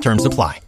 Terms apply.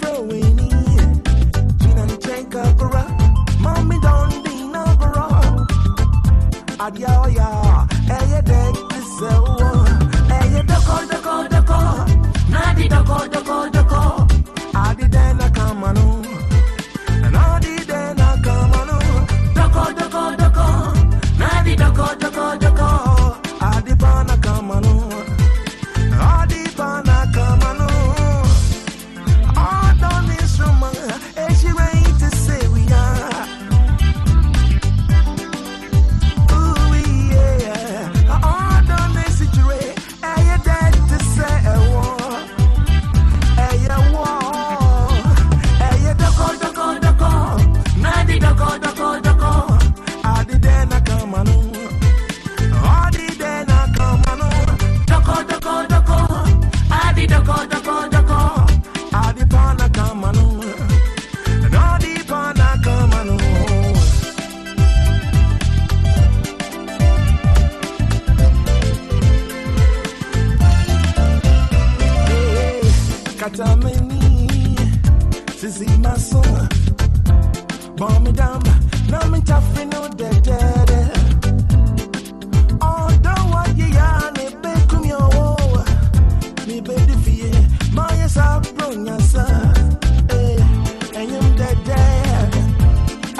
Adia, oh yeah.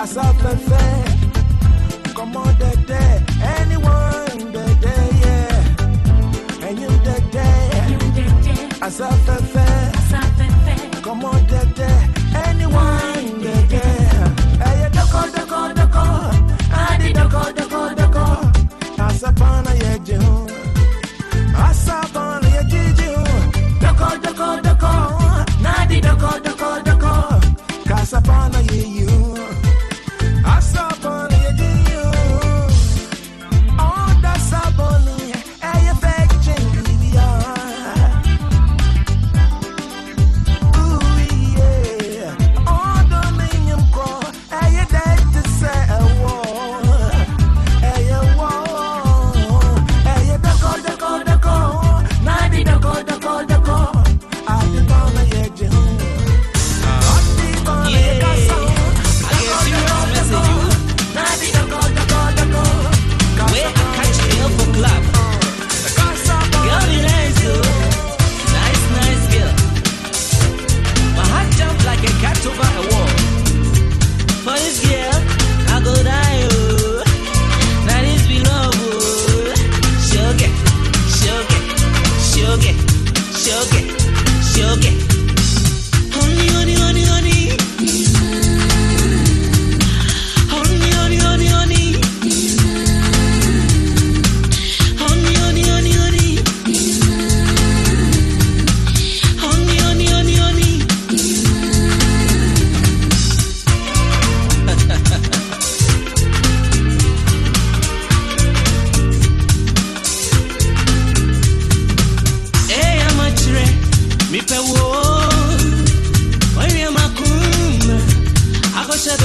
à ça fait faire. Comment? Anyone, t'étais, yeah. And you t'étais, à ça fait faire. Comment t'étais? Anyone, t'étais. Hey, doko, doko, doko. Adi, doko, doko, doko. Asapana, yeah, Jehon. Asapana, yeah, Doko, doko, doko. Nadi, doko, doko.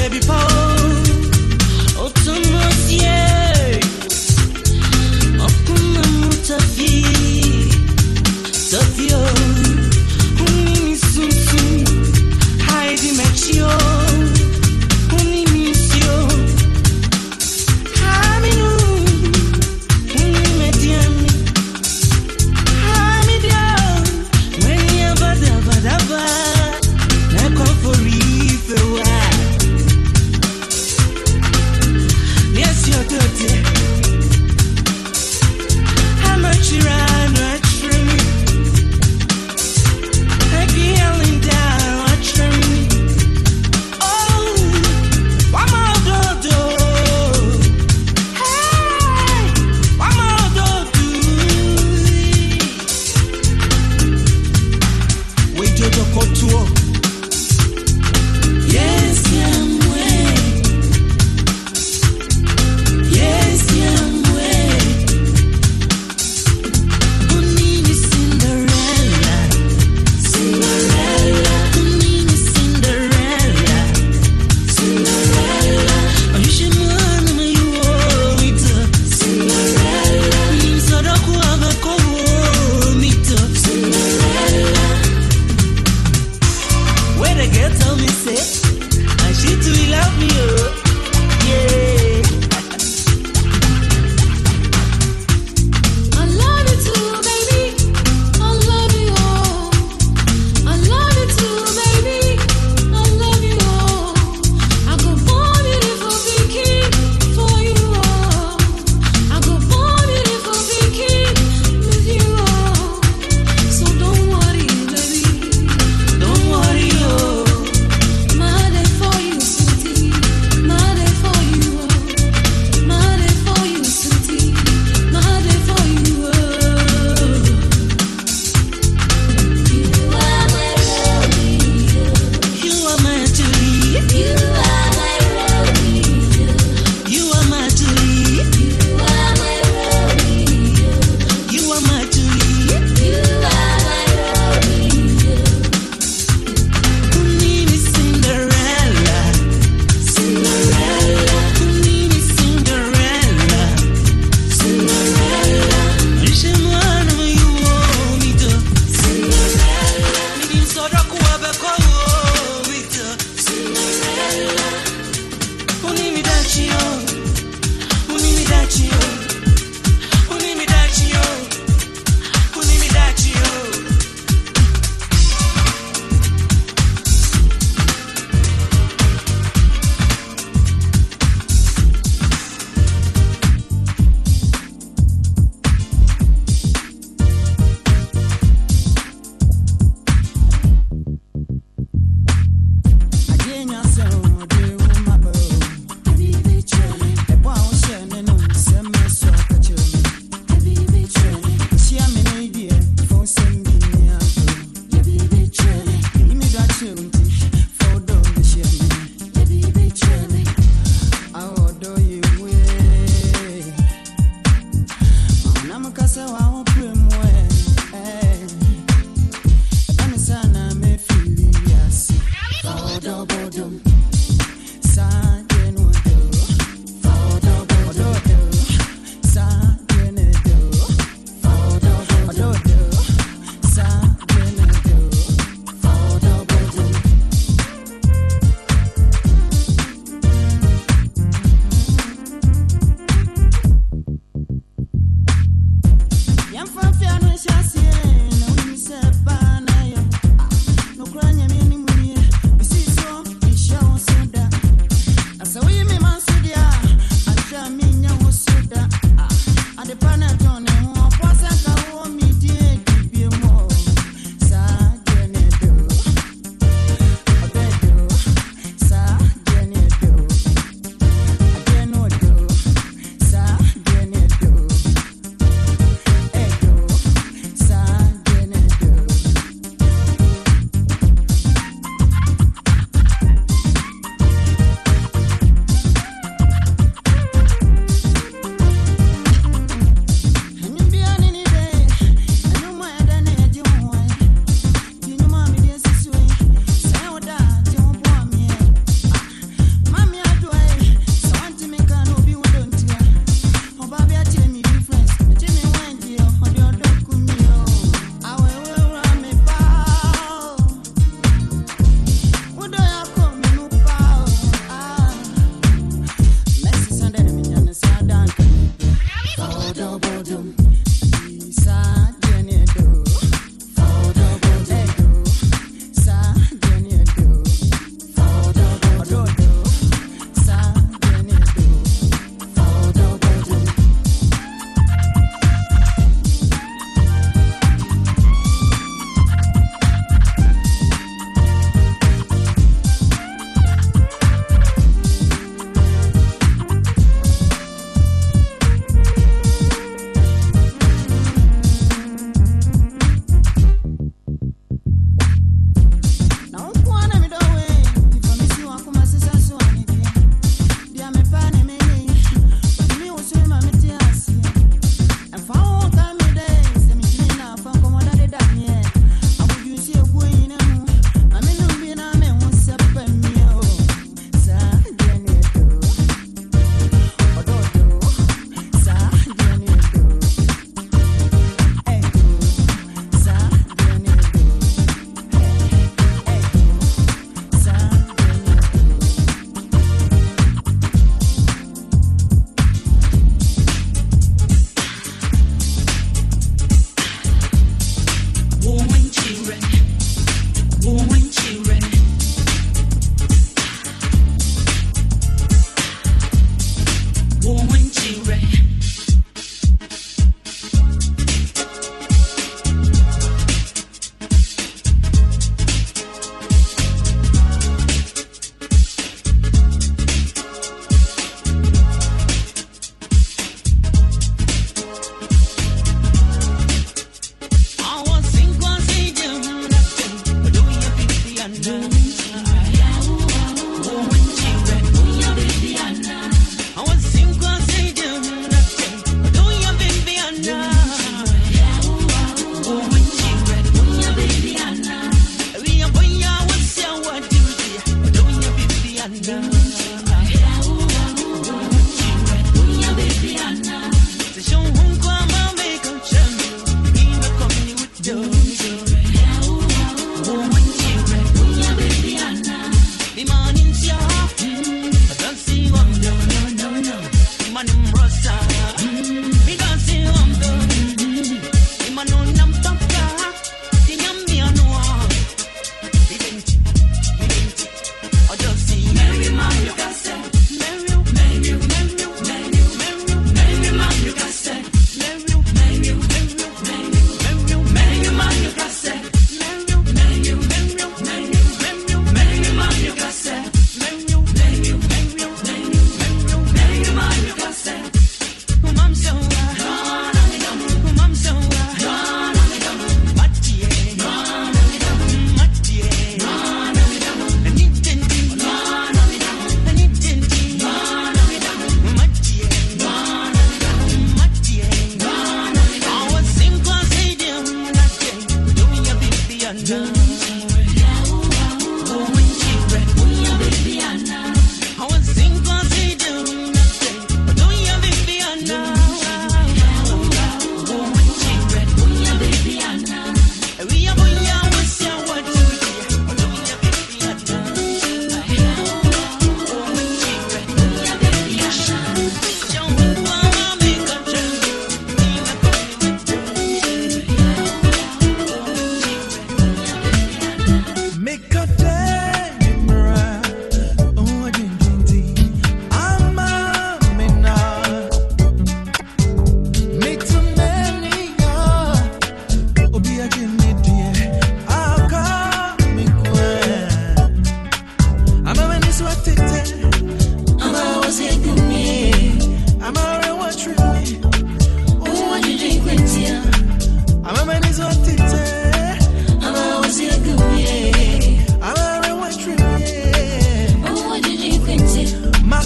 baby, Paul.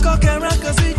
Cocker and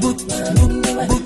Book, book, book,